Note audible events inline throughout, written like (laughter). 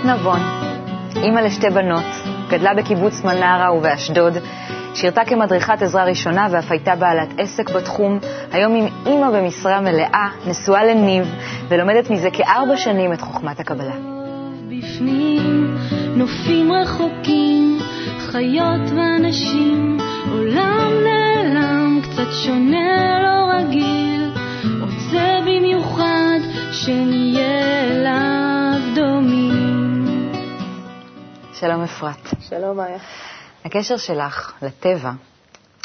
אפרת נבון, אימא לשתי בנות, גדלה בקיבוץ מנרה ובאשדוד, שירתה כמדריכת עזרה ראשונה ואף הייתה בעלת עסק בתחום, היום עם אימא במשרה מלאה, נשואה לניב, ולומדת מזה כארבע שנים את חוכמת הקבלה. בפנים, נופים רחוקים, חיות ואנשים, עולם נעלם, קצת שונה, לא רגיל, רוצה במיוחד שנהיה אליו שלום אפרת. שלום, מאיה. הקשר שלך לטבע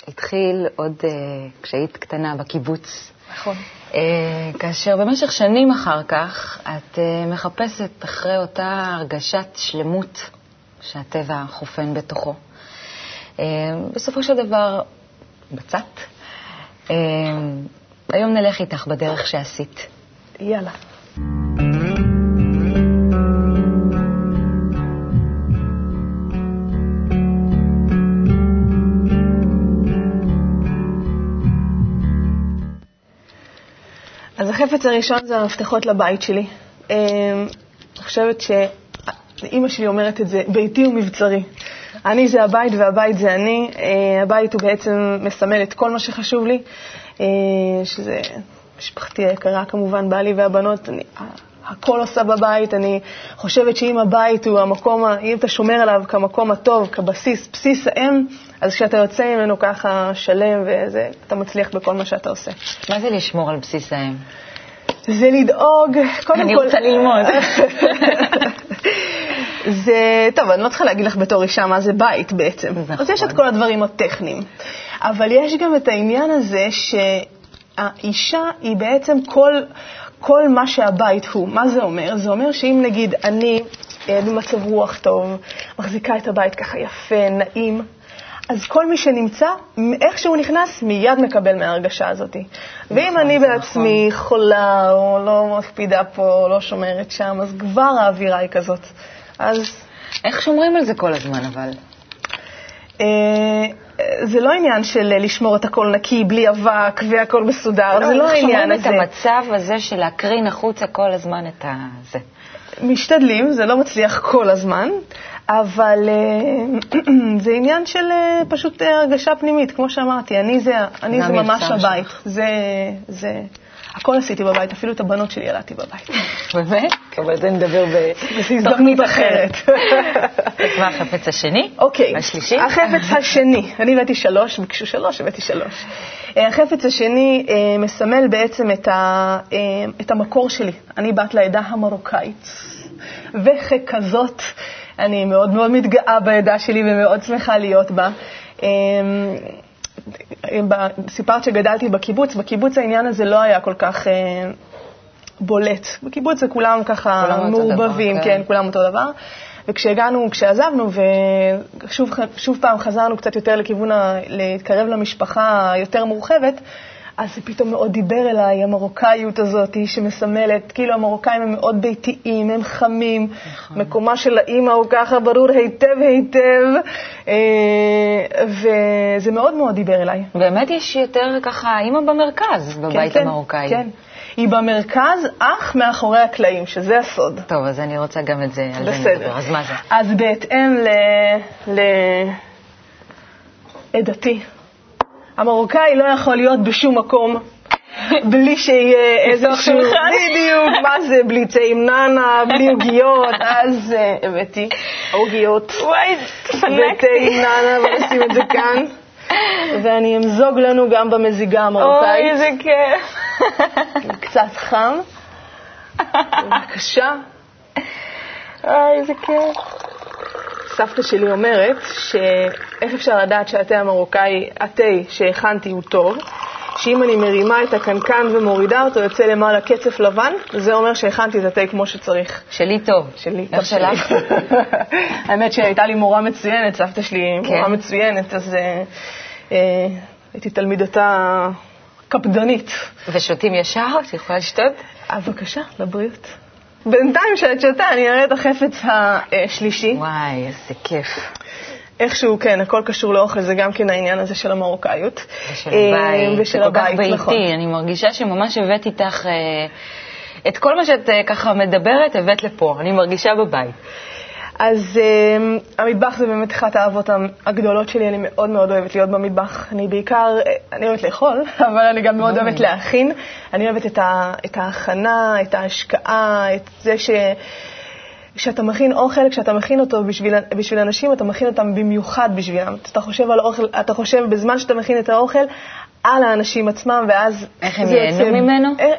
התחיל עוד uh, כשהיית קטנה בקיבוץ. נכון. Uh, כאשר במשך שנים אחר כך את uh, מחפשת אחרי אותה הרגשת שלמות שהטבע חופן בתוכו. Uh, בסופו של דבר, בצת. Uh, היום נלך איתך בדרך שעשית. יאללה. החפץ הראשון זה המפתחות לבית שלי. אמ, אני חושבת שאימא שלי אומרת את זה, ביתי הוא מבצרי. אני זה הבית והבית זה אני. אה, הבית הוא בעצם מסמל את כל מה שחשוב לי, אה, שזה משפחתי היקרה כמובן, בעלי והבנות. אני, הכל עושה בבית. אני חושבת שאם הבית הוא המקום, אם אתה שומר עליו כמקום הטוב, כבסיס, בסיס האם, אז כשאתה יוצא ממנו ככה שלם, וזה, אתה מצליח בכל מה שאתה עושה. מה זה לשמור על בסיס האם? זה לדאוג, קודם אני כל... רוצה ללמוד. (laughs) זה, טוב, אני לא צריכה להגיד לך בתור אישה מה זה בית בעצם. נכון. אז יש את כל הדברים הטכניים. אבל יש גם את העניין הזה שהאישה היא בעצם כל, כל מה שהבית הוא. מה זה אומר? זה אומר שאם נגיד אני במצב רוח טוב, מחזיקה את הבית ככה יפה, נעים, אז כל מי שנמצא, איך שהוא נכנס, מיד מקבל מההרגשה הזאת. ואם אני זה בעצמי חולה, או לא מקפידה פה, או לא שומרת שם, אז כבר האווירה היא כזאת. אז איך שומרים על זה כל הזמן, אבל? אה, זה לא עניין של לשמור את הכל נקי, בלי אבק והכל מסודר, זה לא העניין הזה. שומרים את המצב הזה של להקרין החוצה כל הזמן את ה... זה. משתדלים, זה לא מצליח כל הזמן, אבל אה, (clears throat) זה עניין של אה, פשוט אה, הרגשה פנימית, כמו שאמרתי, אני זה, אני זה ממש הבית. זה, זה, הכל עשיתי בבית, אפילו את הבנות שלי ילדתי בבית. באמת? אבל זה נדבר בהזדמנות אחרת. אז מה החפץ השני? אוקיי, השלישי? החפץ השני, אני הבאתי שלוש, ביקשו שלוש, הבאתי שלוש. החפץ השני מסמל בעצם את המקור שלי. אני בת לעדה המרוקאית, וככזאת אני מאוד מאוד מתגאה בעדה שלי ומאוד שמחה להיות בה. ב- סיפרת שגדלתי בקיבוץ, בקיבוץ העניין הזה לא היה כל כך אה, בולט. בקיבוץ זה כולם ככה כולם אותו דבר, מעורבבים, כן. כן, כולם אותו דבר. וכשהגענו, כשעזבנו, ושוב שוב פעם חזרנו קצת יותר לכיוון ה... להתקרב למשפחה היותר מורחבת, אז זה פתאום מאוד דיבר אליי, המרוקאיות הזאת שמסמלת, כאילו המרוקאים הם מאוד ביתיים, הם חמים, נכון. מקומה של האימא הוא ככה ברור היטב היטב, אה, וזה מאוד מאוד דיבר אליי. באמת יש יותר ככה אימא במרכז בבית כן, המרוקאי. כן. היא במרכז, אך מאחורי הקלעים, שזה הסוד. טוב, אז אני רוצה גם את זה, על זה בסדר. נדבר. אז מה זה? אז בהתאם ל... לעדתי, המרוקאי לא יכול להיות בשום מקום בלי שיהיה (laughs) איזשהו... בדיוק, מה זה, בלי עם נאנה, בלי עוגיות, (laughs) אז אה, הבאתי עוגיות וואי, ותה עם נאנה, ונשים את זה כאן. (laughs) ואני אמזוג לנו גם במזיגה המרוקאית. אוי, איזה כיף. קצת חם. בבקשה. אוי, איזה כיף. סבתא שלי אומרת שאיך אפשר לדעת שהתה המרוקאי, התה שהכנתי הוא טוב, שאם אני מרימה את הקנקן ומורידה אותו, יוצא למעלה קצף לבן, זה אומר שהכנתי את התה כמו שצריך. שלי טוב. שלי. איך שלך? (laughs) האמת שהייתה לי מורה מצוינת, סבתא שלי כן. מורה מצוינת, אז אה, אה, הייתי תלמידתה קפדנית. ושותים ישר? את יכולה לשתות? אה, בבקשה, לבריאות. בינתיים כשאת שותה, אני אראה את החפץ השלישי. וואי, איזה כיף. איכשהו, כן, הכל קשור לאוכל, זה גם כן העניין הזה של המרוקאיות. ושל אה, הבית. ושל זה כל כך ביתי. נכון. אני מרגישה שממש הבאת איתך אה, את כל מה שאת אה, ככה מדברת הבאת לפה, אני מרגישה בבית. אז uh, המטבח זה באמת אחת האהבות הגדולות שלי, אני מאוד מאוד אוהבת להיות במטבח. אני בעיקר, אה, אני אוהבת לאכול, (laughs) אבל אני גם מאוד אוהבת להכין. אני אוהבת את, ה, את ההכנה, את ההשקעה, את זה ש... כשאתה מכין אוכל, כשאתה מכין אותו בשביל, בשביל אנשים, אתה מכין אותם במיוחד בשבילם. אתה חושב על אוכל, אתה חושב בזמן שאתה מכין את האוכל על האנשים עצמם, ואז... איך הם ייהנו יוצא, ממנו? איך,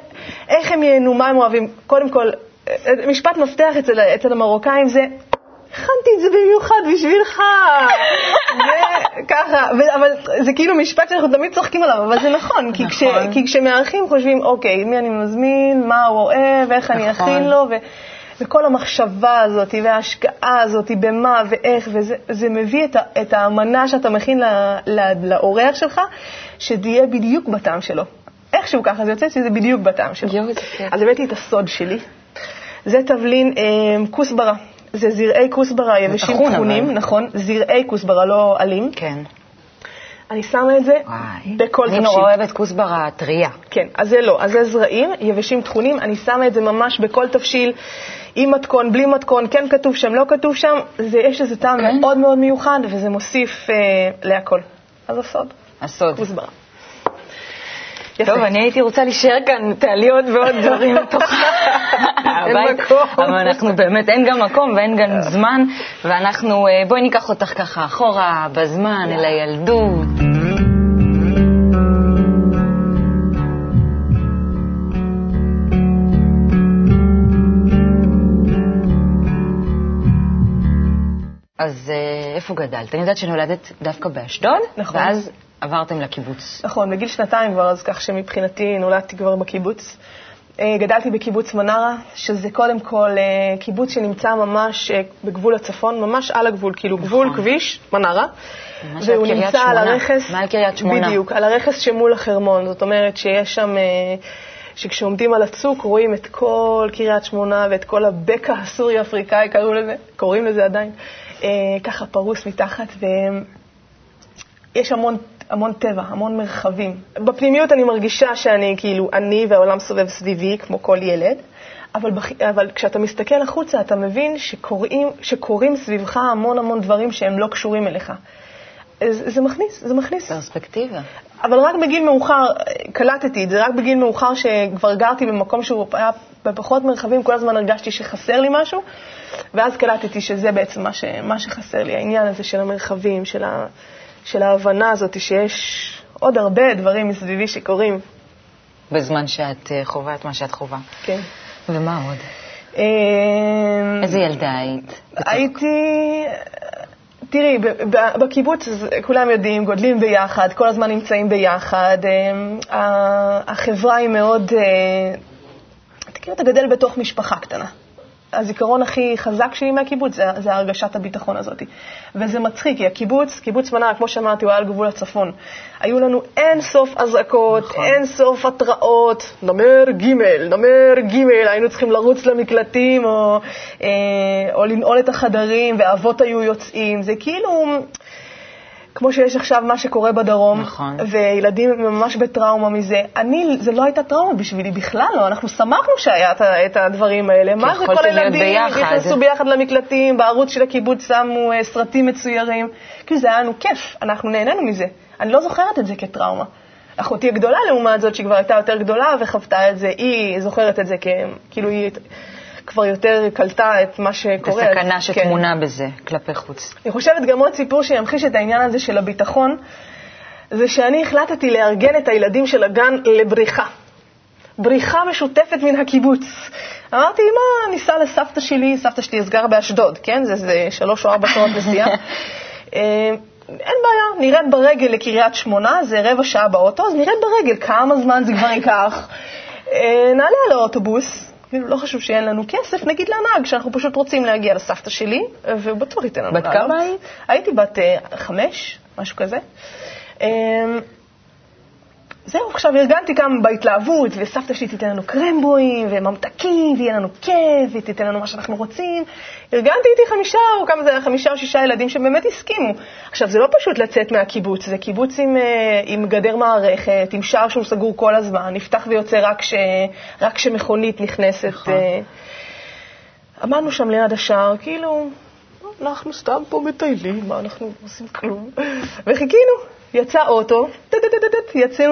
איך הם ייהנו, מה הם אוהבים. קודם כל, משפט מפתח אצל, אצל המרוקאים זה, הכנתי את זה במיוחד בשבילך. (laughs) וככה, אבל זה כאילו משפט שאנחנו תמיד צוחקים עליו, אבל זה נכון, כי, כש, נכון. כי כשמארחים חושבים, אוקיי, מי אני מזמין, מה הוא אוהב, איך אני נכון. אכין לו, ו... וכל המחשבה הזאת וההשקעה הזאת במה ואיך, וזה מביא את, את האמנה שאתה מכין לאורח שלך, שתהיה בדיוק בטעם שלו. איכשהו ככה, זה יוצא שזה בדיוק בטעם שלו. אז הבאתי את הסוד שלי. זה תבלין אה, כוסברה. זה זרעי כוסברה יבשים טחונים, נכון, זרעי כוסברה, לא עלים. כן. אני שמה את זה וואי, בכל תבשיל. אני נורא אוהבת כוסברה טרייה. כן, אז זה לא, אז זה זרעים, יבשים טחונים, אני שמה את זה ממש בכל תבשיל, עם מתכון, בלי מתכון, כן כתוב שם, לא כתוב שם, זה, יש לזה טעם כן? מאוד מאוד מיוחד, וזה מוסיף אה, להכל. אז הסוד. הסוד. כוסברה. יפה. טוב, אני הייתי רוצה להישאר כאן, תעלי עוד ועוד דברים לתוך (laughs) הבית. אבל אנחנו באמת, אין גם מקום ואין גם זמן, ואנחנו, אה, בואי ניקח אותך ככה אחורה בזמן, אל הילדות. אז אה, איפה גדלת? אני יודעת שנולדת דווקא באשדוד, נכון. ואז עברתם לקיבוץ. נכון, בגיל שנתיים כבר, אז כך שמבחינתי נולדתי כבר בקיבוץ. אה, גדלתי בקיבוץ מנרה, שזה קודם כל אה, קיבוץ שנמצא ממש אה, בגבול הצפון, ממש על הגבול, כאילו נכון. גבול כביש, מנרה. והוא נמצא שמונה, על הרכס, מעל קריית שמונה. בדיוק, על הרכס שמול החרמון. זאת אומרת שיש שם, שכשעומדים על הצוק רואים את כל קריית שמונה ואת כל הבקע הסורי-אפריקאי, קראו לזה, קוראים לזה עדיין, ככה פרוס מתחת, ויש המון המון טבע, המון מרחבים. בפנימיות אני מרגישה שאני, כאילו, אני והעולם סובב סביבי, כמו כל ילד, אבל, בח... אבל כשאתה מסתכל החוצה, אתה מבין שקוראים, שקורים סביבך המון המון דברים שהם לא קשורים אליך. זה, זה מכניס, זה מכניס. פרספקטיבה. אבל רק בגיל מאוחר, קלטתי את זה, רק בגיל מאוחר שכבר גרתי במקום שהוא היה בפחות מרחבים, כל הזמן הרגשתי שחסר לי משהו, ואז קלטתי שזה בעצם מה, ש, מה שחסר לי, העניין הזה של המרחבים, של ה... של ההבנה הזאת שיש עוד הרבה דברים מסביבי שקורים. בזמן שאת אה, חווה את מה שאת חווה. כן. ומה עוד? אמ, איזה ילדה היית? הייתי... תראי, בקיבוץ כולם יודעים, גודלים ביחד, כל הזמן נמצאים ביחד. אמ, החברה היא מאוד... אה, תכיר, אתה גדל בתוך משפחה קטנה. הזיכרון הכי חזק שלי מהקיבוץ זה, זה הרגשת הביטחון הזאת. וזה מצחיק, כי הקיבוץ, קיבוץ מנהל, כמו שאמרתי, הוא היה על גבול הצפון. היו לנו אין סוף אזעקות, נכון. אין סוף התראות, נמר ג', נמר ג', היינו צריכים לרוץ למקלטים או, אה, או לנעול את החדרים, ואבות היו יוצאים. זה כאילו... כמו שיש עכשיו מה שקורה בדרום, נכון. וילדים ממש בטראומה מזה. אני, זה לא הייתה טראומה בשבילי, בכלל לא. אנחנו שמחנו שהיה את הדברים האלה. מה זה כל הילדים נכנסו ביחד למקלטים, בערוץ של הקיבוץ שמו uh, סרטים מצוירים. כאילו זה היה לנו כיף, אנחנו נהנינו מזה. אני לא זוכרת את זה כטראומה. אחותי הגדולה, לעומת זאת, שהיא כבר הייתה יותר גדולה וחוותה את זה, היא זוכרת את זה כאילו היא... כבר יותר קלטה את מה שקורה. את הסכנה שטמונה כן. בזה כלפי חוץ. אני חושבת גם עוד סיפור שימחיש את העניין הזה של הביטחון, זה שאני החלטתי לארגן את הילדים של הגן לבריחה. בריחה משותפת מן הקיבוץ. אמרתי, מה, ניסע לסבתא שלי, סבתא שלי גרה באשדוד, כן? זה, זה שלוש או ארבע שעות נסיעה. (laughs) אה, אין בעיה, נרד ברגל לקריית שמונה, זה רבע שעה באוטו, אז נרד ברגל, כמה זמן זה כבר ייקח? אה, נעלה על האוטובוס, כאילו, לא חשוב שאין לנו כסף, נגיד לנהג שאנחנו פשוט רוצים להגיע לסבתא שלי, והוא בטוח ייתן לנו לעלות. בת כמה היית? הייתי בת uh, חמש, משהו כזה. זהו, עכשיו ארגנתי כמה בהתלהבות, וסבתא שלי תיתן לנו קרמבואים וממתקים, ויהיה לנו כיף, והיא תיתן לנו מה שאנחנו רוצים. ארגנתי איתי חמישה, או כמה זה היה, חמישה או שישה ילדים שבאמת הסכימו. עכשיו, זה לא פשוט לצאת מהקיבוץ, זה קיבוץ עם, אה, עם גדר מערכת, עם שער שהוא סגור כל הזמן, נפתח ויוצא רק, ש, רק כשמכונית נכנסת. נכון. אה, עמדנו שם ליד השער, כאילו, אנחנו סתם פה מטיילים, מה אנחנו עושים כלום? וחיכינו. יצא אוטו,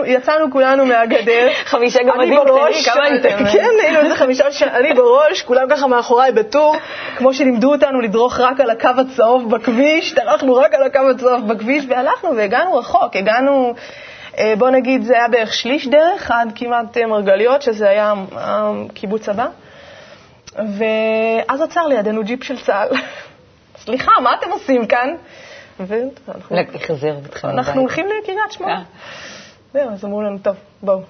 יצאנו, כולנו מהגדר. (laughs) חמישה גמדים קטנים, כמה הייתם? כן, היינו איזה חמישה, אני בראש, כולם ככה מאחוריי בטור, כמו שלימדו אותנו לדרוך רק על הקו הצהוב בכביש, דרכנו רק על הקו הצהוב בכביש, והלכנו והגענו רחוק, הגענו... אה, בוא נגיד, זה היה בערך שליש דרך עד כמעט אה, מרגליות, שזה היה הקיבוץ הבא. ואז עצר לידינו ג'יפ של צה"ל. (laughs) סליחה, מה אתם עושים כאן? אנחנו הולכים לקריית שמונה. אה. זהו, אז אמרו לנו, טוב, בואו,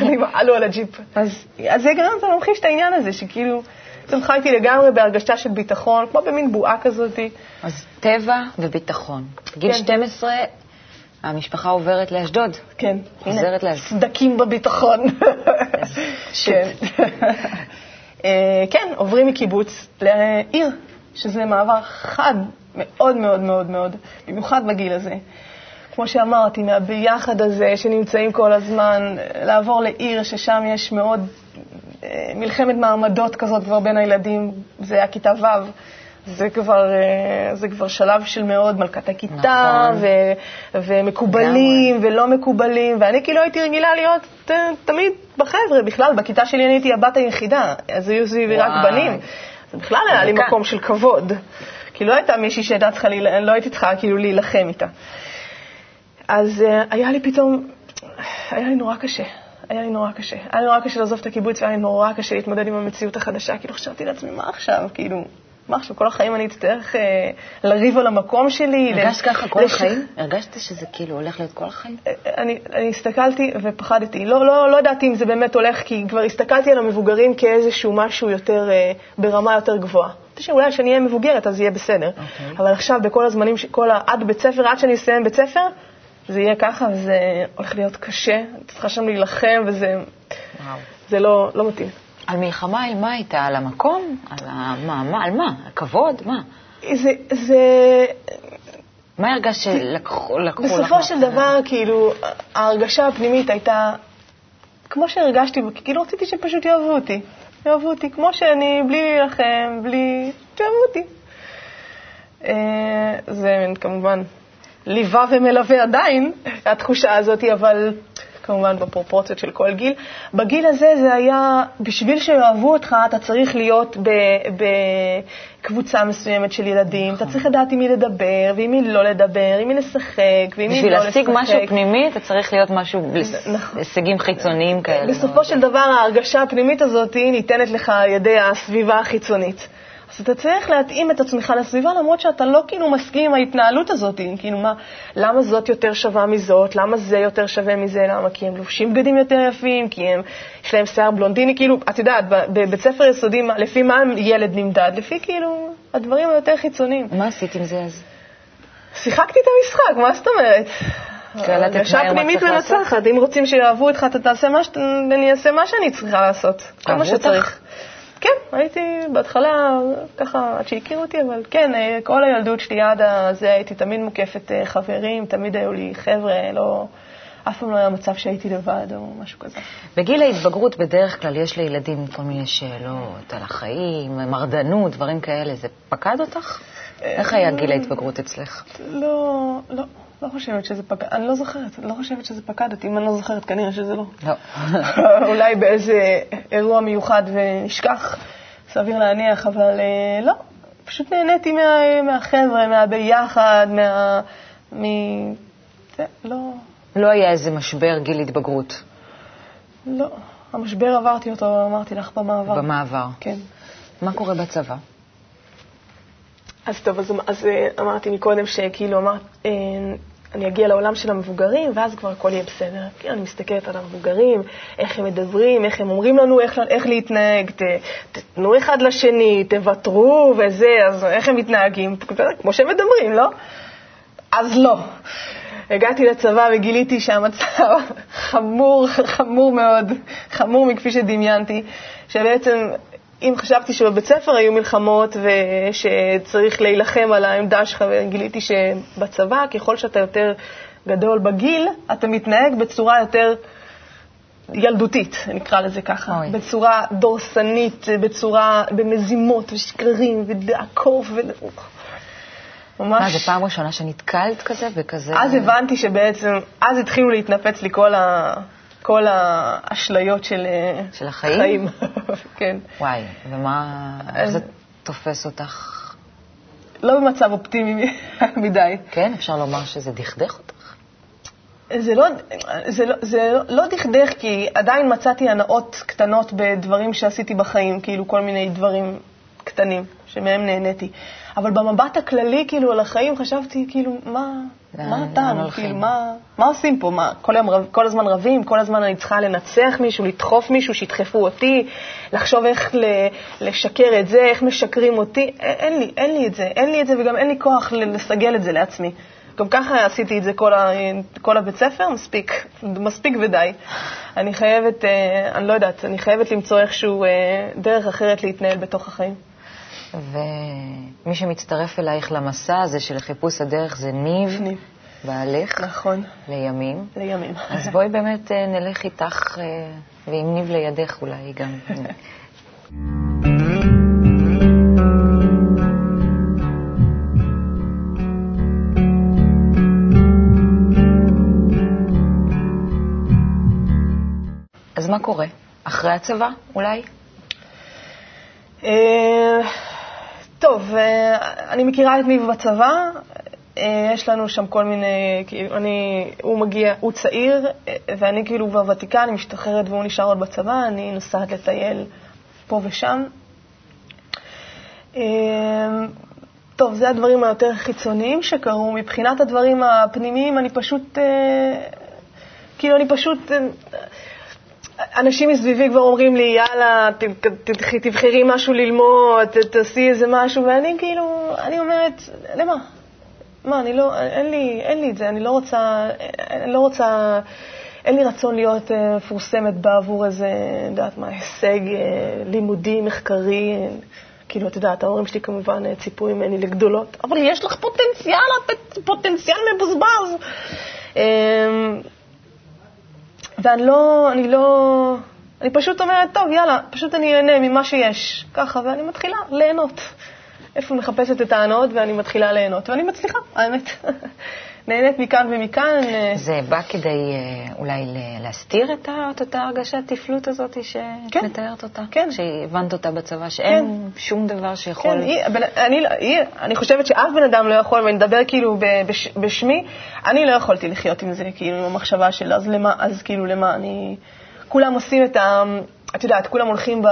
קדימה, עלו על הג'יפ. אז זה גם ממחיש את העניין הזה, שכאילו, בעצם חייתי לגמרי בהרגשה של ביטחון, כמו במין בועה כזאת. אז טבע וביטחון. בגיל 12 כן. המשפחה עוברת לאשדוד. כן. חוזרת לאשדוד. סדקים בביטחון. כן. אה, כן, עוברים מקיבוץ לעיר, שזה מעבר חד מאוד מאוד מאוד מאוד, במיוחד בגיל הזה. כמו שאמרתי, מהביחד הזה שנמצאים כל הזמן, לעבור לעיר ששם יש מאוד אה, מלחמת מעמדות כזאת כבר בין הילדים, זה היה כיתה ו', זה כבר, אה, זה כבר שלב של מאוד מלכת הכיתה, נכון. ו, ומקובלים גם. ולא מקובלים, ואני כאילו הייתי רגילה להיות ת, תמיד בחבר'ה, בכלל, בכיתה שלי אני הייתי הבת היחידה, אז היו סביבי רק בנים. אז בכלל היה לי מקום של כבוד. כי לא הייתה מישהי שהייתה צריכה, לא הייתי צריכה כאילו להילחם איתה. אז uh, היה לי פתאום, היה לי נורא קשה. היה לי נורא קשה. היה לי נורא קשה לעזוב את הקיבוץ, והיה לי נורא קשה להתמודד עם המציאות החדשה. כאילו חשבתי לעצמי, מה עכשיו? כאילו, מה עכשיו, כל החיים אני אצטרך אה, לריב על המקום שלי. הרגשת ככה כל לש... החיים? הרגשת שזה כאילו הולך להיות כל החיים? אה, אני, אני הסתכלתי ופחדתי. לא, לא, לא ידעתי אם זה באמת הולך, כי כבר הסתכלתי על המבוגרים כאיזשהו משהו יותר, אה, ברמה יותר גבוהה. שאולי כשאני אהיה מבוגרת אז יהיה בסדר. Okay. אוקיי. אבל עכשיו, בכל הזמנים, כל ה... עד בית ספר, עד שאני אסיים בית ספר, זה יהיה ככה, וזה הולך להיות קשה. אני צריכה שם להילחם, וזה וואו. זה לא, לא מתאים. על מלחמה, על מה הייתה? על המקום? על ה... מה, מה, על מה? על כבוד? מה? זה... זה... מה הרגשת שלקחו לך? בסופו של דבר, כאילו, ההרגשה הפנימית הייתה כמו שהרגשתי, כאילו רציתי שפשוט יאהבו אותי. יאהבו אותי כמו שאני, בלי להילחם, בלי... תאהבו אותי. אה, זה כמובן ליווה ומלווה עדיין, התחושה הזאת, אבל כמובן בפרופורציות של כל גיל. בגיל הזה זה היה, בשביל שיאהבו אותך, אתה צריך להיות בקבוצה מסוימת של ילדים, אתה צריך לדעת עם מי לדבר, ועם מי לא לדבר, עם מי לשחק, ועם מי לא לשחק. בשביל להשיג משהו פנימי, אתה צריך להיות משהו, נכון. הישגים חיצוניים כאלה. בסופו של דבר, ההרגשה הפנימית הזאת ניתנת לך על ידי הסביבה החיצונית. אז אתה צריך להתאים את עצמך לסביבה, למרות שאתה לא כאילו מסכים עם ההתנהלות הזאת. כאילו, מה, למה זאת יותר שווה מזאת? למה זה יותר שווה מזה? למה? כי הם לובשים בגדים יותר יפים, כי הם, יש להם שיער בלונדיני, כאילו, את יודעת, בבית ספר יסודי, לפי מה ילד נמדד? לפי כאילו הדברים היותר חיצוניים. מה עשית עם זה אז? שיחקתי את המשחק, מה זאת אומרת? הרגשה פנימית מנצחת, אם רוצים שיאהבו אותך, אתה תעשה מה, אני אעשה מה שאני צריכה לעשות. כל מה שצריך. כן, הייתי בהתחלה, ככה, עד שהכירו אותי, אבל כן, אה, כל הילדות שלי עד הזה הייתי תמיד מוקפת אה, חברים, תמיד היו לי חבר'ה, לא... אף פעם לא היה מצב שהייתי לבד או משהו כזה. בגיל ההתבגרות בדרך כלל יש לילדים כל מיני שאלות על החיים, מרדנות, דברים כאלה. זה פקד אותך? איך היה גיל ההתבגרות אצלך? לא, לא. לא חושבת שזה פקד, אני לא זוכרת, לא חושבת שזה פקד אותי. אם אני לא זוכרת, כנראה שזה לא. לא. (laughs) אולי באיזה אירוע מיוחד ונשכח, סביר להניח, אבל אה, לא. פשוט נהניתי מה, מהחבר'ה, מהביחד, מה... מ... זה, לא... לא היה איזה משבר גיל התבגרות. לא. המשבר עברתי אותו, אמרתי לך, במעבר. במעבר. כן. מה קורה בצבא? אז טוב, אז, אז אה, אמרתי מקודם שכאילו אמרת, אה, אני אגיע לעולם של המבוגרים, ואז כבר הכל יהיה בסדר. כי אני מסתכלת על המבוגרים, איך הם מדברים, איך הם אומרים לנו איך, איך להתנהג, ת, תתנו אחד לשני, תוותרו וזה, אז איך הם מתנהגים, כמו שהם מדברים, לא? אז לא. הגעתי לצבא וגיליתי שהמצב (laughs) חמור, חמור מאוד, חמור מכפי שדמיינתי, שבעצם אם חשבתי שבבית ספר היו מלחמות ושצריך להילחם על העמדה שלך, וגיליתי שבצבא, ככל שאתה יותר גדול בגיל, אתה מתנהג בצורה יותר ילדותית, נקרא לזה ככה, אוי. בצורה דורסנית, בצורה, במזימות ושקרים ולעקוף. ו... ממש... מה, זו פעם ראשונה שנתקלת כזה וכזה? אז הבנתי שבעצם, אז התחילו להתנפץ לי כל, ה... כל האשליות של, של החיים. (laughs) כן. וואי, ומה, איך זה תופס אותך? לא במצב אופטימי (laughs) מדי. כן, אפשר לומר שזה דכדך אותך? זה לא, זה, לא, זה לא דכדך, כי עדיין מצאתי הנאות קטנות בדברים שעשיתי בחיים, כאילו כל מיני דברים קטנים שמהם נהניתי. אבל במבט הכללי, כאילו, על החיים, חשבתי, כאילו, מה, מה הטעם? כאילו, מה, מה עושים פה? מה, כל, היום, כל הזמן רבים? כל הזמן אני צריכה לנצח מישהו, לדחוף מישהו, שידחפו אותי, לחשוב איך לשקר את זה, איך משקרים אותי? אין לי, אין לי את זה. אין לי את זה, וגם אין לי כוח לסגל את זה לעצמי. גם ככה עשיתי את זה כל, ה, כל הבית ספר, מספיק, מספיק ודי. אני חייבת, אה, אני לא יודעת, אני חייבת למצוא איכשהו אה, דרך אחרת להתנהל בתוך החיים. ומי שמצטרף אלייך למסע הזה של חיפוש הדרך זה ניב, ניב. בעלך. נכון. לימים. לימים. אז בואי באמת אה, נלך איתך, ועם ניב לידך אולי גם. אז מה קורה? אחרי הצבא, אולי? אה, טוב, אה, אני מכירה את ניב בצבא, אה, יש לנו שם כל מיני, כאילו, אני, הוא מגיע, הוא צעיר, ואני כאילו כבר ותיקה, אני משתחררת והוא נשאר עוד בצבא, אני נוסעת לטייל פה ושם. טוב, זה הדברים היותר חיצוניים שקרו. מבחינת הדברים הפנימיים, אני פשוט, כאילו, אני פשוט אנשים מסביבי כבר אומרים לי, יאללה, תבחרי משהו ללמוד, תעשי איזה משהו, ואני כאילו, אני אומרת, למה? מה, אני לא, אין לי, אין לי את זה, אני לא רוצה, אני לא רוצה, אין לי רצון להיות אה, מפורסמת בעבור איזה, יודעת מה, הישג אה, לימודי, מחקרי. כאילו, את יודעת, ההורים שלי כמובן אה, ציפו ממני לגדולות, אבל יש לך פוטנציאל, פוטנציאל מבוזבז. ואני לא, אני לא, אני פשוט אומרת, טוב, יאללה, פשוט אני אהנה ממה שיש, ככה, ואני מתחילה ליהנות. איפה מחפשת את ההנאות ואני מתחילה ליהנות, ואני מצליחה, האמת. (laughs) נהנית מכאן ומכאן. זה בא כדי אה, אולי להסתיר את אותה הרגשת תפלות הזאת שאת כן. מתארת אותה? כן. שהבנת אותה בצבא, שאין כן. שום דבר שיכול... כן, היא, אני, היא, אני חושבת שאף בן אדם לא יכול, ואני מדבר כאילו בש, בשמי, אני לא יכולתי לחיות עם זה, כאילו, עם המחשבה של אז למה, אז כאילו למה, אני... כולם עושים את ה... את יודעת, כולם הולכים ב...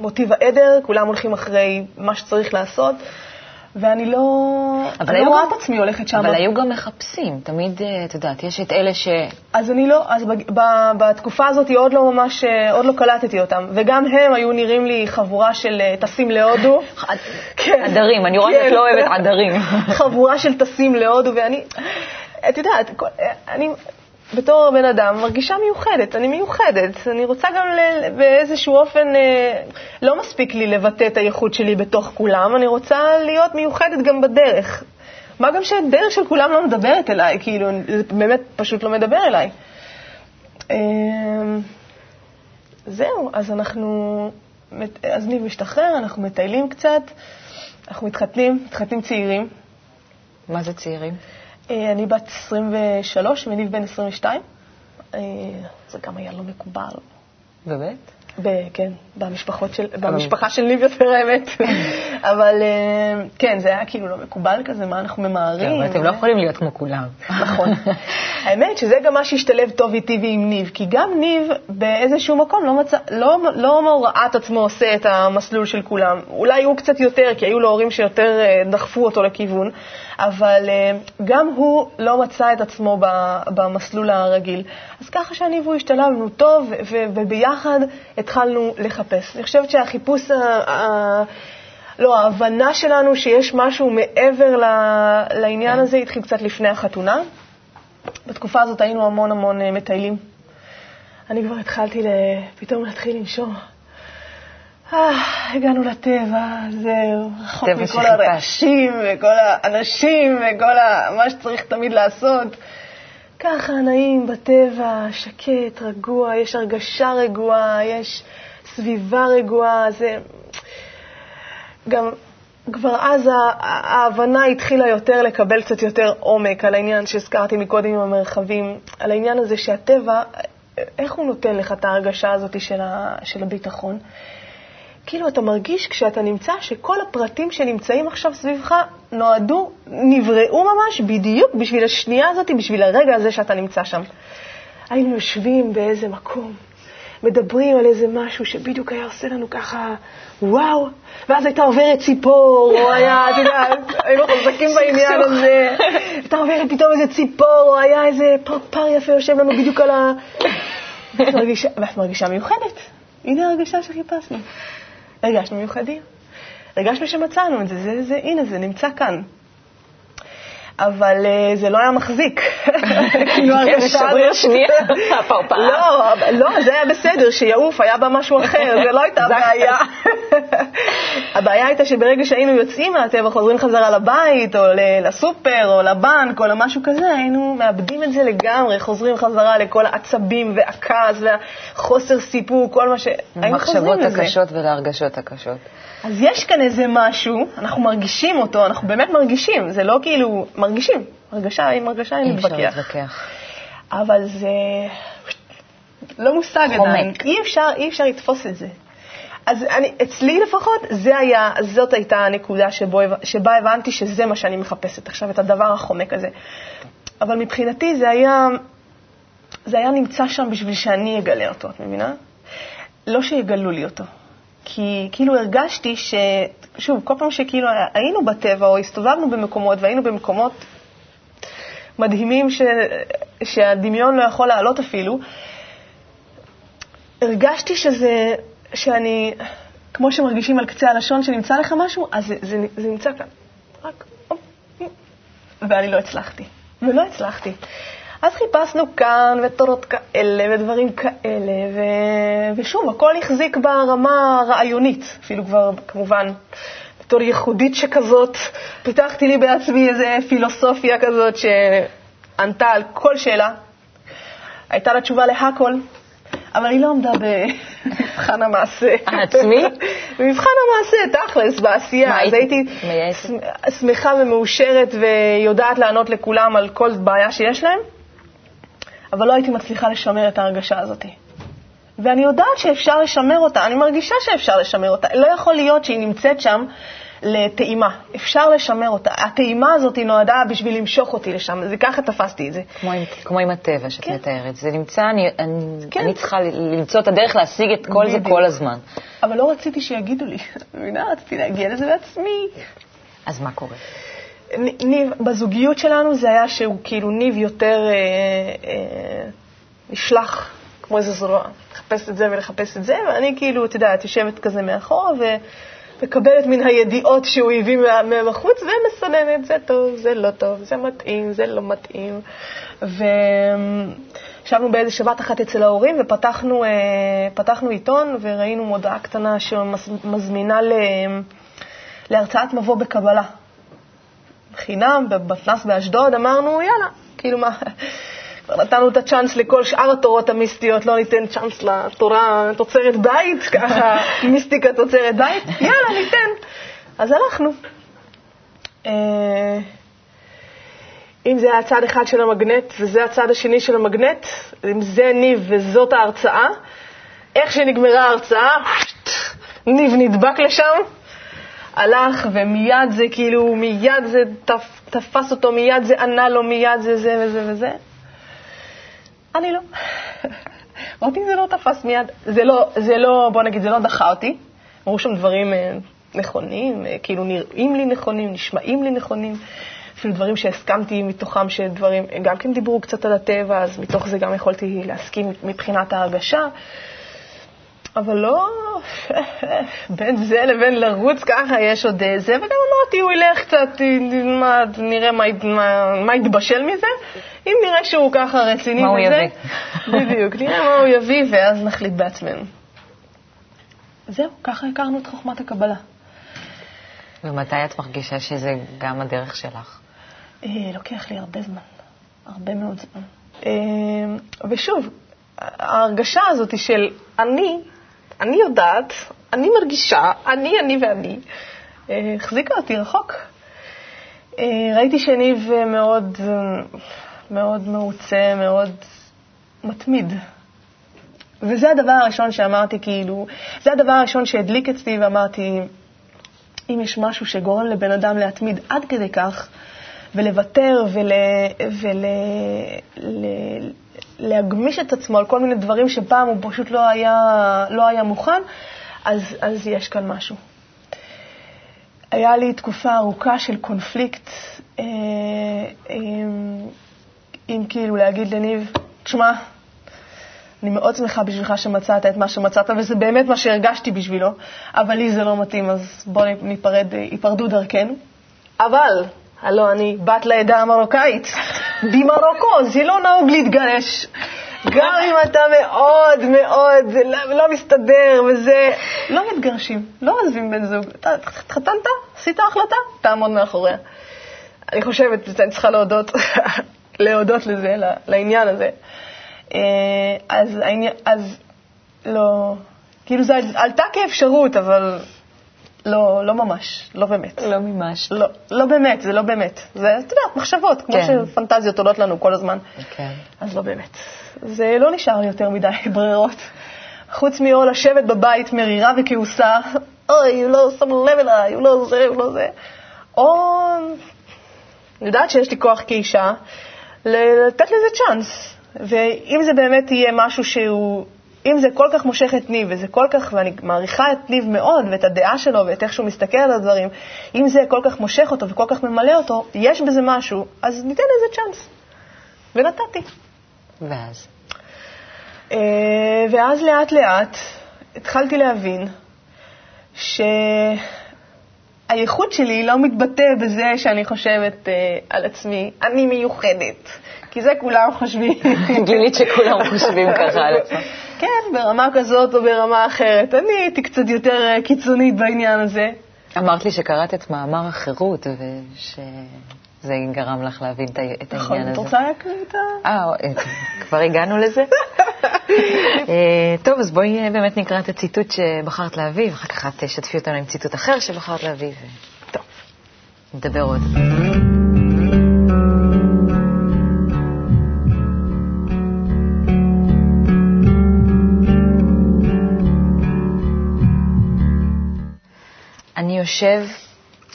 מוטיב העדר, כולם הולכים אחרי מה שצריך לעשות. ואני לא, אני לא רואה את עצמי הולכת שם. אבל היו גם מחפשים, תמיד, אה, את יודעת, יש את אלה ש... אז אני לא, אז ב, ב, בתקופה הזאת עוד לא ממש, אה, עוד לא קלטתי אותם. וגם הם היו נראים לי חבורה של אה, טסים להודו. כן. (laughs) עדרים, אני רואה שאת לא אוהבת עדרים. (laughs) חבורה של טסים להודו, ואני, את יודעת, אני בתור בן אדם מרגישה מיוחדת, אני מיוחדת. אני רוצה גם ל... באיזשהו אופן, אה, לא מספיק לי לבטא את הייחוד שלי בתוך כולם, אני רוצה להיות מיוחדת גם בדרך. מה גם שהדרך של כולם לא מדברת אליי, כאילו, זה באמת פשוט לא מדבר אליי. אה, זהו, אז אנחנו, אז ניב משתחרר, אנחנו מטיילים קצת, אנחנו מתחתנים, מתחתנים צעירים. מה זה צעירים? אה, אני בת 23 וניב בן 22. אה, זה גם היה לא מקובל. באמת? כן, במשפחות של, במשפחה של ניב יותר האמת. (laughs) אבל אה, כן, זה היה כאילו לא מקובל כזה, מה אנחנו ממהרים. אבל אתם לא יכולים להיות כמו כולם. נכון. (laughs) האמת שזה גם מה שהשתלב טוב איתי ועם ניב, כי גם ניב באיזשהו מקום לא, מצא, לא, לא ראה את עצמו עושה את המסלול של כולם. אולי הוא קצת יותר, כי היו לו הורים שיותר דחפו אותו לכיוון. אבל אה, גם הוא לא מצא את עצמו במסלול הרגיל. אז ככה שאני והוא השתלבנו טוב, וביחד התחלנו לחפש. אני חושבת שהחיפוש לא, ההבנה שלנו שיש משהו מעבר לעניין כן. הזה התחיל קצת לפני החתונה. בתקופה הזאת היינו המון המון אה, מטיילים. אני כבר התחלתי פתאום להתחיל לנשום. אה, הגענו לטבע, זהו, רחוק מכל הרעשים וכל האנשים וכל ה... מה שצריך תמיד לעשות. ככה נעים בטבע, שקט, רגוע, יש הרגשה רגועה, יש סביבה רגועה, זה... גם כבר אז ההבנה התחילה יותר לקבל קצת יותר עומק על העניין שהזכרתי מקודם עם המרחבים, על העניין הזה שהטבע, איך הוא נותן לך את ההרגשה הזאת של, ה, של הביטחון? כאילו אתה מרגיש כשאתה נמצא שכל הפרטים שנמצאים עכשיו סביבך נועדו, נבראו ממש בדיוק בשביל השנייה הזאת, בשביל הרגע הזה שאתה נמצא שם. היינו יושבים באיזה מקום, מדברים על איזה משהו שבדיוק היה עושה לנו ככה, וואו, ואז הייתה עוברת ציפור, או היה, את יודעת, (laughs) היינו חזקים בעניין הזה, הייתה עוברת פתאום איזה ציפור, או היה איזה פרפר יפה יושב לנו בדיוק על ה... ואת מרגישה מיוחדת. הנה הרגשה שחיפשנו. הרגשנו מיוחדים. הרגשנו שמצאנו את זה, זה, זה, הנה, זה נמצא כאן. אבל uh, זה לא היה מחזיק. (laughs) כאילו הרגשה הזאת... שנייה, הפרפרה. לא, לא, זה היה בסדר, שיעוף, היה בה משהו אחר, זה לא הייתה (laughs) בעיה. (laughs) הבעיה הייתה שברגע שהיינו יוצאים מהטבע, חוזרים חזרה לבית, או לסופר, או לבנק, או למשהו כזה, היינו מאבדים את זה לגמרי, חוזרים חזרה לכל העצבים והכעס והחוסר סיפוק, כל מה ש... היינו חוזרים לזה. למחשבות הקשות ולהרגשות הקשות. אז יש כאן איזה משהו, אנחנו מרגישים אותו, אנחנו באמת מרגישים, זה לא כאילו, מרגישים. הרגשה עם הרגשה אין להתווכח. אי אפשר להתווכח. אבל זה לא מושג עדיין. אי אפשר, אי אפשר לתפוס את זה. אז אני, אצלי לפחות, זה היה, זאת הייתה הנקודה שבו, שבה הבנתי שזה מה שאני מחפשת עכשיו, את הדבר החומק הזה. אבל מבחינתי זה היה, זה היה נמצא שם בשביל שאני אגלה אותו, את מבינה? לא שיגלו לי אותו. כי כאילו הרגשתי ש... שוב, כל פעם שכאילו היינו בטבע או הסתובבנו במקומות והיינו במקומות מדהימים ש... שהדמיון לא יכול לעלות אפילו, הרגשתי שזה, שאני, כמו שמרגישים על קצה הלשון שנמצא לך משהו, אז זה, זה, זה נמצא כאן. רק, ואני לא הצלחתי. ולא הצלחתי. אז חיפשנו כאן ותורות כאלה ודברים כאלה, ו... ושוב, הכל החזיק ברמה הרעיונית, אפילו כבר, כמובן, בתור ייחודית שכזאת, פיתחתי לי בעצמי איזו פילוסופיה כזאת שענתה על כל שאלה. הייתה לה תשובה להכל, אבל היא לא עמדה במבחן המעשה. העצמי? (laughs) במבחן המעשה, תכלס, בעשייה. אז הייתי שמחה ומאושרת ויודעת לענות לכולם על כל בעיה שיש להם. אבל לא הייתי מצליחה לשמר את ההרגשה הזאת. ואני יודעת שאפשר לשמר אותה, אני מרגישה שאפשר לשמר אותה. לא יכול להיות שהיא נמצאת שם לטעימה. אפשר לשמר אותה. הטעימה הזאת נועדה בשביל למשוך אותי לשם, זה ככה תפסתי את זה. כמו עם, כמו עם הטבע שאת כן. מתארת. זה נמצא, אני, אני, כן. אני צריכה למצוא את הדרך להשיג את כל בדיוק. זה כל הזמן. אבל לא רציתי שיגידו לי, (laughs) מבינה? רציתי להגיע לזה בעצמי. אז מה קורה? ניב, בזוגיות שלנו זה היה שהוא כאילו ניב יותר אה, אה, נשלח, כמו איזה זרוע, לחפש את זה ולחפש את זה, ואני כאילו, את יודעת, יושבת כזה מאחורה ומקבלת מן הידיעות שהוא הביא מבחוץ ומסננת, זה טוב, זה לא טוב, זה מתאים, זה לא מתאים. וישבנו באיזה שבת אחת אצל ההורים ופתחנו אה, עיתון וראינו מודעה קטנה שמזמינה להרצאת מבוא בקבלה. חינם במתנ"ס באשדוד, אמרנו, יאללה, כאילו מה, נתנו את הצ'אנס לכל שאר התורות המיסטיות, לא ניתן צ'אנס לתורה תוצרת בית, (laughs) ככה, מיסטיקה תוצרת בית, יאללה, ניתן. אז הלכנו. אה, אם זה היה הצד אחד של המגנט וזה הצד השני של המגנט, אם זה ניב וזאת ההרצאה, איך שנגמרה ההרצאה, ניב נדבק לשם, הלך, ומיד זה כאילו, מיד זה תפ, תפס אותו, מיד זה ענה לו, מיד זה זה וזה וזה. אני לא. (laughs) אותי זה לא תפס מיד. זה לא, זה לא, בוא נגיד, זה לא דחה אותי. אמרו שם דברים אה, נכונים, אה, כאילו נראים לי נכונים, נשמעים לי נכונים. אפילו דברים שהסכמתי מתוכם, שדברים, גם כן דיברו קצת על הטבע, אז מתוך זה גם יכולתי להסכים מבחינת ההרגשה. אבל לא, בין זה לבין לרוץ ככה יש עוד זה, וגם אמרתי, הוא ילך קצת, נלמד, נראה מה, מה, מה יתבשל מזה. אם נראה שהוא ככה רציני מה וזה, הוא יביא. (laughs) בדיוק, נראה מה הוא יביא, ואז נחליט בעצמנו. זהו, ככה הכרנו את חוכמת הקבלה. ומתי את מרגישה שזה גם הדרך שלך? אה, לוקח לי הרבה זמן, הרבה מאוד זמן. אה, ושוב, ההרגשה הזאת של אני, אני יודעת, אני מרגישה, אני, אני ואני, אה, החזיקה אותי רחוק. אה, ראיתי שניב מאוד, אה, מאוד מרוצה, מאוד מתמיד. וזה הדבר הראשון שאמרתי, כאילו, זה הדבר הראשון שהדליק אצלי ואמרתי, אם יש משהו שגורם לבן אדם להתמיד עד כדי כך, ולוותר ולהגמיש את עצמו על כל מיני דברים שפעם הוא פשוט לא היה, לא היה מוכן, אז, אז יש כאן משהו. היה לי תקופה ארוכה של קונפליקט אה, עם, עם כאילו להגיד לניב, תשמע, אני מאוד שמחה בשבילך שמצאת את מה שמצאת, וזה באמת מה שהרגשתי בשבילו, אבל לי זה לא מתאים, אז בואו ניפרד, ייפרדו דרכנו. אבל, הלו, אני בת לעדה המרוקאית. במרוקו זה לא נהוג להתגרש. גם אם אתה מאוד מאוד לא, לא מסתדר וזה, לא מתגרשים, לא עוזבים בן זוג. אתה התחתנת, עשית החלטה, תעמוד מאחוריה. אני חושבת שאני צריכה להודות, (laughs) להודות לזה, לעניין הזה. אז, העניין, אז לא, כאילו זה עלתה כאפשרות, אבל לא, לא ממש, לא באמת. לא ממש. לא, לא באמת, זה לא באמת. זה, אתה יודע, מחשבות, כמו כן. שפנטזיות עולות לנו כל הזמן. כן. אז לא באמת. זה לא נשאר לי יותר מדי (laughs) ברירות. חוץ מאו לשבת בבית מרירה וכעוסה, אוי, הוא לא שם לב אליי, הוא לא זה, הוא לא זה. או, אני יודעת שיש לי כוח כאישה, לתת לזה צ'אנס. ואם זה באמת יהיה משהו שהוא, אם זה כל כך מושך את ניב, וזה כל כך, ואני מעריכה את ניב מאוד, ואת הדעה שלו, ואת איך שהוא מסתכל על הדברים, אם זה כל כך מושך אותו וכל כך ממלא אותו, יש בזה משהו, אז ניתן לזה צ'אנס. ונתתי. ואז? אה, ואז לאט לאט התחלתי להבין שהייחוד שלי לא מתבטא בזה שאני חושבת אה, על עצמי, אני מיוחדת. כי זה כולם חושבים. גילית שכולם חושבים ככה על עצמם. כן, ברמה כזאת או ברמה אחרת. אני הייתי קצת יותר אה, קיצונית בעניין הזה. אמרת לי שקראת את מאמר החירות, ושזה גרם לך להבין את נכון, העניין את הזה. רוצה להקריא את ה... אה, כבר הגענו לזה? (laughs) אה, טוב, אז בואי אה, באמת נקרא את הציטוט שבחרת להביא, ואחר כך את תשתפי אותנו עם ציטוט אחר שבחרת להביא, טוב. ונדבר עוד. יושב,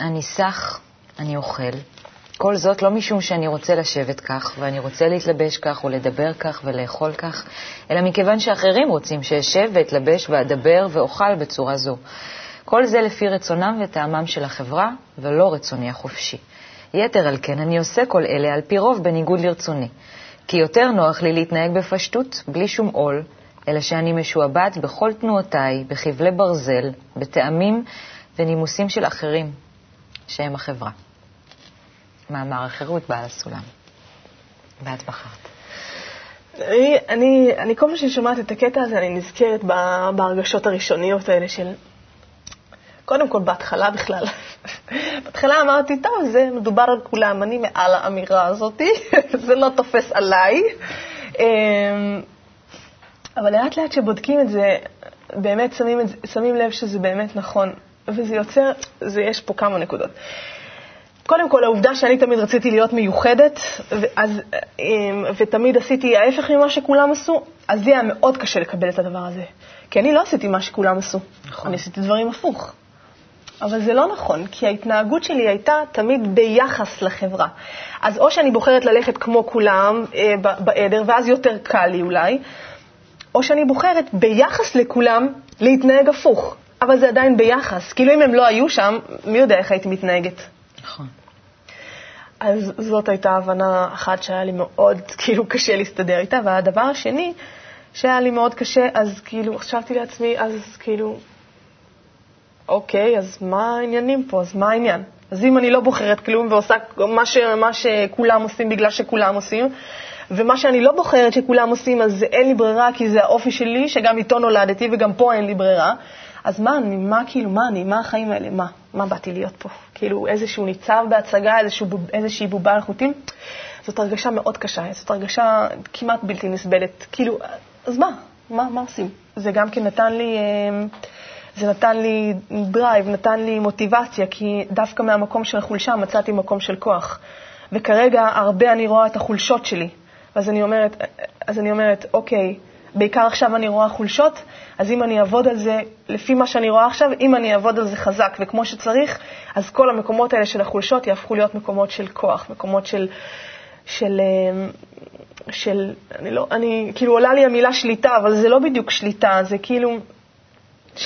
אני סח, אני אוכל. כל זאת לא משום שאני רוצה לשבת כך, ואני רוצה להתלבש כך, ולדבר כך, ולאכול כך, אלא מכיוון שאחרים רוצים שאשב ואתלבש ואדבר ואאכל בצורה זו. כל זה לפי רצונם וטעמם של החברה, ולא רצוני החופשי. יתר על כן, אני עושה כל אלה על פי רוב בניגוד לרצוני. כי יותר נוח לי להתנהג בפשטות, בלי שום עול, אלא שאני משועבד בכל תנועותיי, בחבלי ברזל, בטעמים ונימוסים של אחרים, שהם החברה. מאמר החירות בעל הסולם. ואת בחרת. אני, אני, אני כל פעם שאני שומעת את הקטע הזה, אני נזכרת בהרגשות הראשוניות האלה של... קודם כל, בהתחלה בכלל. (laughs) בהתחלה אמרתי, טוב, זה מדובר על כולם, אני מעל האמירה הזאת, (laughs) זה לא תופס עליי. אמ, אבל לאט לאט כשבודקים את זה, באמת שמים, את זה, שמים לב שזה באמת נכון, וזה יוצר, זה, יש פה כמה נקודות. קודם כל, העובדה שאני תמיד רציתי להיות מיוחדת, ואז, אמ, ותמיד עשיתי ההפך ממה שכולם עשו, אז לי היה מאוד קשה לקבל את הדבר הזה. כי אני לא עשיתי מה שכולם עשו. נכון. אני עשיתי דברים הפוך. אבל זה לא נכון, כי ההתנהגות שלי הייתה תמיד ביחס לחברה. אז או שאני בוחרת ללכת כמו כולם אה, ב- בעדר, ואז יותר קל לי אולי, או שאני בוחרת ביחס לכולם להתנהג הפוך. אבל זה עדיין ביחס. כאילו אם הם לא היו שם, מי יודע איך הייתי מתנהגת. נכון. אז זאת הייתה הבנה אחת שהיה לי מאוד כאילו קשה להסתדר איתה. והדבר השני, שהיה לי מאוד קשה, אז כאילו, חשבתי לעצמי, אז כאילו, אוקיי, אז מה העניינים פה? אז מה העניין? אז אם אני לא בוחרת כלום ועושה מה, ש, מה שכולם עושים בגלל שכולם עושים, ומה שאני לא בוחרת שכולם עושים, אז אין לי ברירה, כי זה האופי שלי, שגם איתו נולדתי וגם פה אין לי ברירה, אז מה אני, מה כאילו, מה אני, מה החיים האלה, מה? מה באתי להיות פה? כאילו איזשהו ניצב בהצגה, איזשהו, איזושהי בובה על חוטים? זאת הרגשה מאוד קשה, זאת הרגשה כמעט בלתי נסבלת. כאילו, אז מה? מה, מה עושים? זה גם כן נתן לי, אמ, זה נתן לי drive, נתן לי מוטיבציה, כי דווקא מהמקום של החולשה מצאתי מקום של כוח. וכרגע הרבה אני רואה את החולשות שלי. ואז אני אומרת, אז אני אומרת, אוקיי, בעיקר עכשיו אני רואה חולשות, אז אם אני אעבוד על זה, לפי מה שאני רואה עכשיו, אם אני אעבוד על זה חזק וכמו שצריך, אז כל המקומות האלה של החולשות יהפכו להיות מקומות של כוח, מקומות של, של, אמ, של, אני לא, אני, כאילו עולה לי המילה שליטה, אבל זה לא בדיוק שליטה, זה כאילו...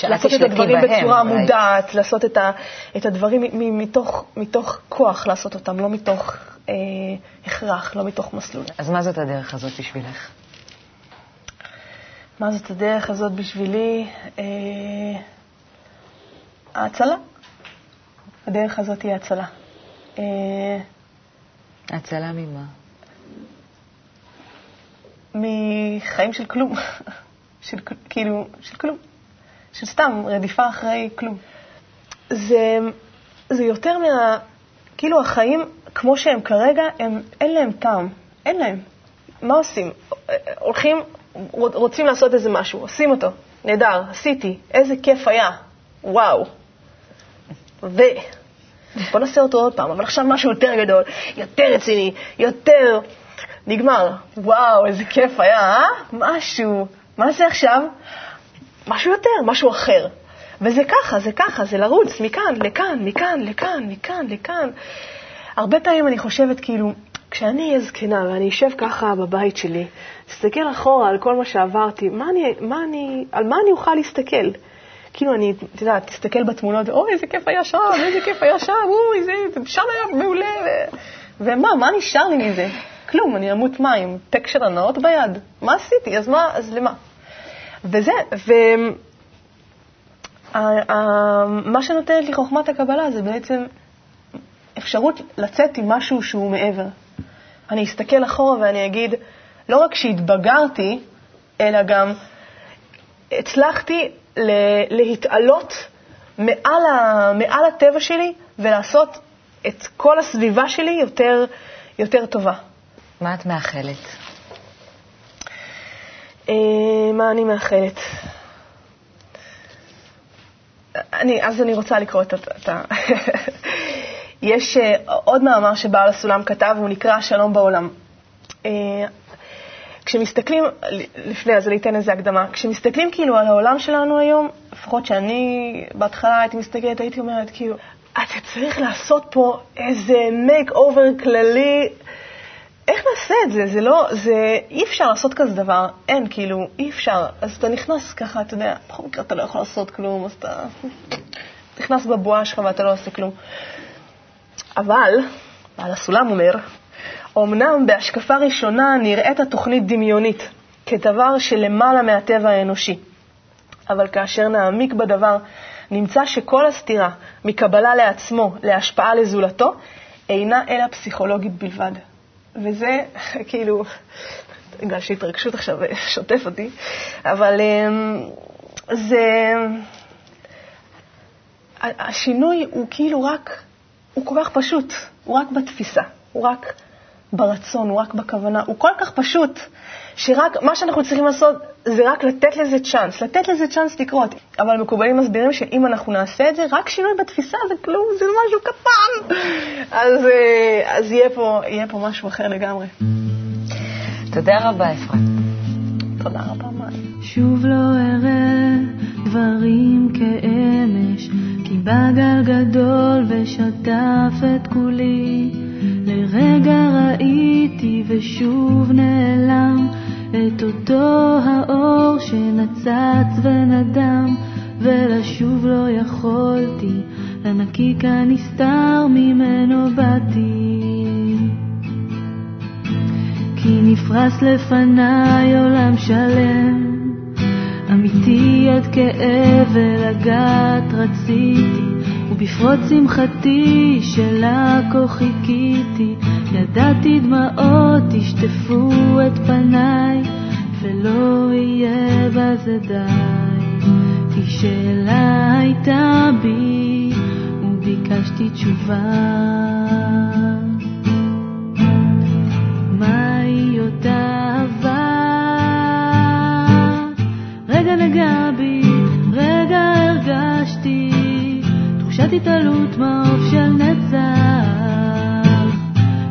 לעשות את הדברים בהם, בצורה אולי. מודעת, לעשות את, ה, את הדברים מתוך, מתוך כוח לעשות אותם, לא מתוך אה, הכרח, לא מתוך מסלול. אז מה זאת הדרך הזאת בשבילך? מה זאת הדרך הזאת בשבילי? אה, ההצלה. הדרך הזאת היא הצלה. אה, הצלה ממה? מחיים של כלום. של, כאילו, של כלום. של סתם רדיפה אחרי כלום. זה, זה יותר מה... כאילו החיים כמו שהם כרגע, הם, אין להם טעם. אין להם. מה עושים? הולכים, רוצים לעשות איזה משהו, עושים אותו. נהדר, עשיתי, איזה כיף היה. וואו. ו... בוא נעשה אותו עוד פעם, אבל עכשיו משהו יותר גדול, יותר רציני, יותר... נגמר. וואו, איזה כיף היה, אה? משהו. מה זה עכשיו? משהו יותר, משהו אחר. וזה ככה, זה ככה, זה לרוץ מכאן לכאן, מכאן לכאן, מכאן לכאן. הרבה פעמים אני חושבת, כאילו, כשאני אהיה זקנה ואני אשב ככה בבית שלי, אסתכל אחורה על כל מה שעברתי, מה אני, מה אני, על מה אני אוכל להסתכל? כאילו, אני, את יודעת, תסתכל בתמונות, אוי, איזה כיף היה שם, איזה כיף היה שם, אוי, זה, שם היה מעולה. ו... ומה, מה נשאר לי מזה? כלום, אני אמות מים, טק של הנאות ביד. מה עשיתי? אז מה, אז למה? וזה, ו... מה שנותנת לי חוכמת הקבלה זה בעצם אפשרות לצאת עם משהו שהוא מעבר. אני אסתכל אחורה ואני אגיד, לא רק שהתבגרתי, אלא גם הצלחתי להתעלות מעל, ה, מעל הטבע שלי ולעשות את כל הסביבה שלי יותר, יותר טובה. מה את מאחלת? אה, מה אני מאחלת? אני, אז אני רוצה לקרוא את ה... (laughs) יש uh, עוד מאמר שבעל הסולם כתב, הוא נקרא שלום בעולם. Uh, כשמסתכלים, לפני, אז אני אתן איזה הקדמה, כשמסתכלים כאילו על העולם שלנו היום, לפחות שאני בהתחלה הייתי מסתכלת, הייתי אומרת, כאילו, אתה צריך לעשות פה איזה מייק אובר כללי, איך נעשה את זה? זה לא, זה, אי אפשר לעשות כזה דבר, אין, כאילו, אי אפשר. אז אתה נכנס ככה, אתה יודע, בכל מקרה אתה לא יכול לעשות כלום, אז אתה נכנס בבועה שלך ואתה לא עושה כלום. אבל, בעל הסולם אומר, אמנם בהשקפה ראשונה נראית התוכנית דמיונית, כדבר שלמעלה מהטבע האנושי, אבל כאשר נעמיק בדבר, נמצא שכל הסתירה מקבלה לעצמו להשפעה לזולתו אינה אלא פסיכולוגית בלבד. וזה (laughs) כאילו, בגלל שהתרגשות עכשיו (laughs) שוטף אותי, אבל אמ, זה... השינוי הוא כאילו רק הוא כל כך פשוט, הוא רק בתפיסה, הוא רק ברצון, הוא רק בכוונה, הוא כל כך פשוט, שרק מה שאנחנו צריכים לעשות זה רק לתת לזה צ'אנס, לתת לזה צ'אנס לקרות. אבל מקובלים מסבירים שאם אנחנו נעשה את זה, רק שינוי בתפיסה זה כלום, זה משהו קטן. אז, אה, אז יהיה, פה, יהיה פה משהו אחר לגמרי. תודה רבה, אפרת. תודה רבה, מאי. שוב לא אראה דברים כאמש. כי בא גל גדול ושטף את כולי, לרגע ראיתי ושוב נעלם את אותו האור שנצץ ונדם, ולשוב לא יכולתי, לנקיק הנסתר ממנו באתי. כי נפרס לפניי עולם שלם, אמיתי עד כאב ולגעת רציתי, ובפרוץ שמחתי שלה כה חיכיתי, ידעתי דמעות ישטפו את פניי, ולא יהיה בזה די, כי שאלה הייתה בי, וביקשתי תשובה. מהי אותה אהבה? רגע נגע בי, רגע הרגשתי תחושת התעלות מעוף של נצח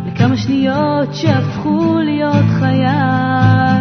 לכמה שניות שהפכו להיות חיי